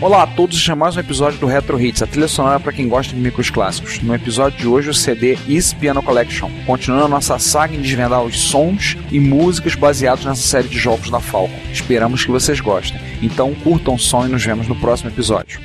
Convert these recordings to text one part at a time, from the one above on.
Olá a todos, este é mais um episódio do Retro Hits, a trilha sonora para quem gosta de micros clássicos. No episódio de hoje, o CD Is Piano Collection, continuando a nossa saga em desvendar os sons e músicas baseados nessa série de jogos da Falcon. Esperamos que vocês gostem. Então, curtam o som e nos vemos no próximo episódio.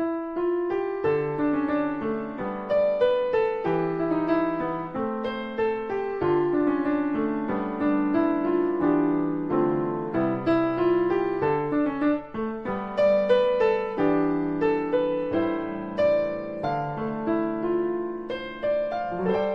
thank mm -hmm. you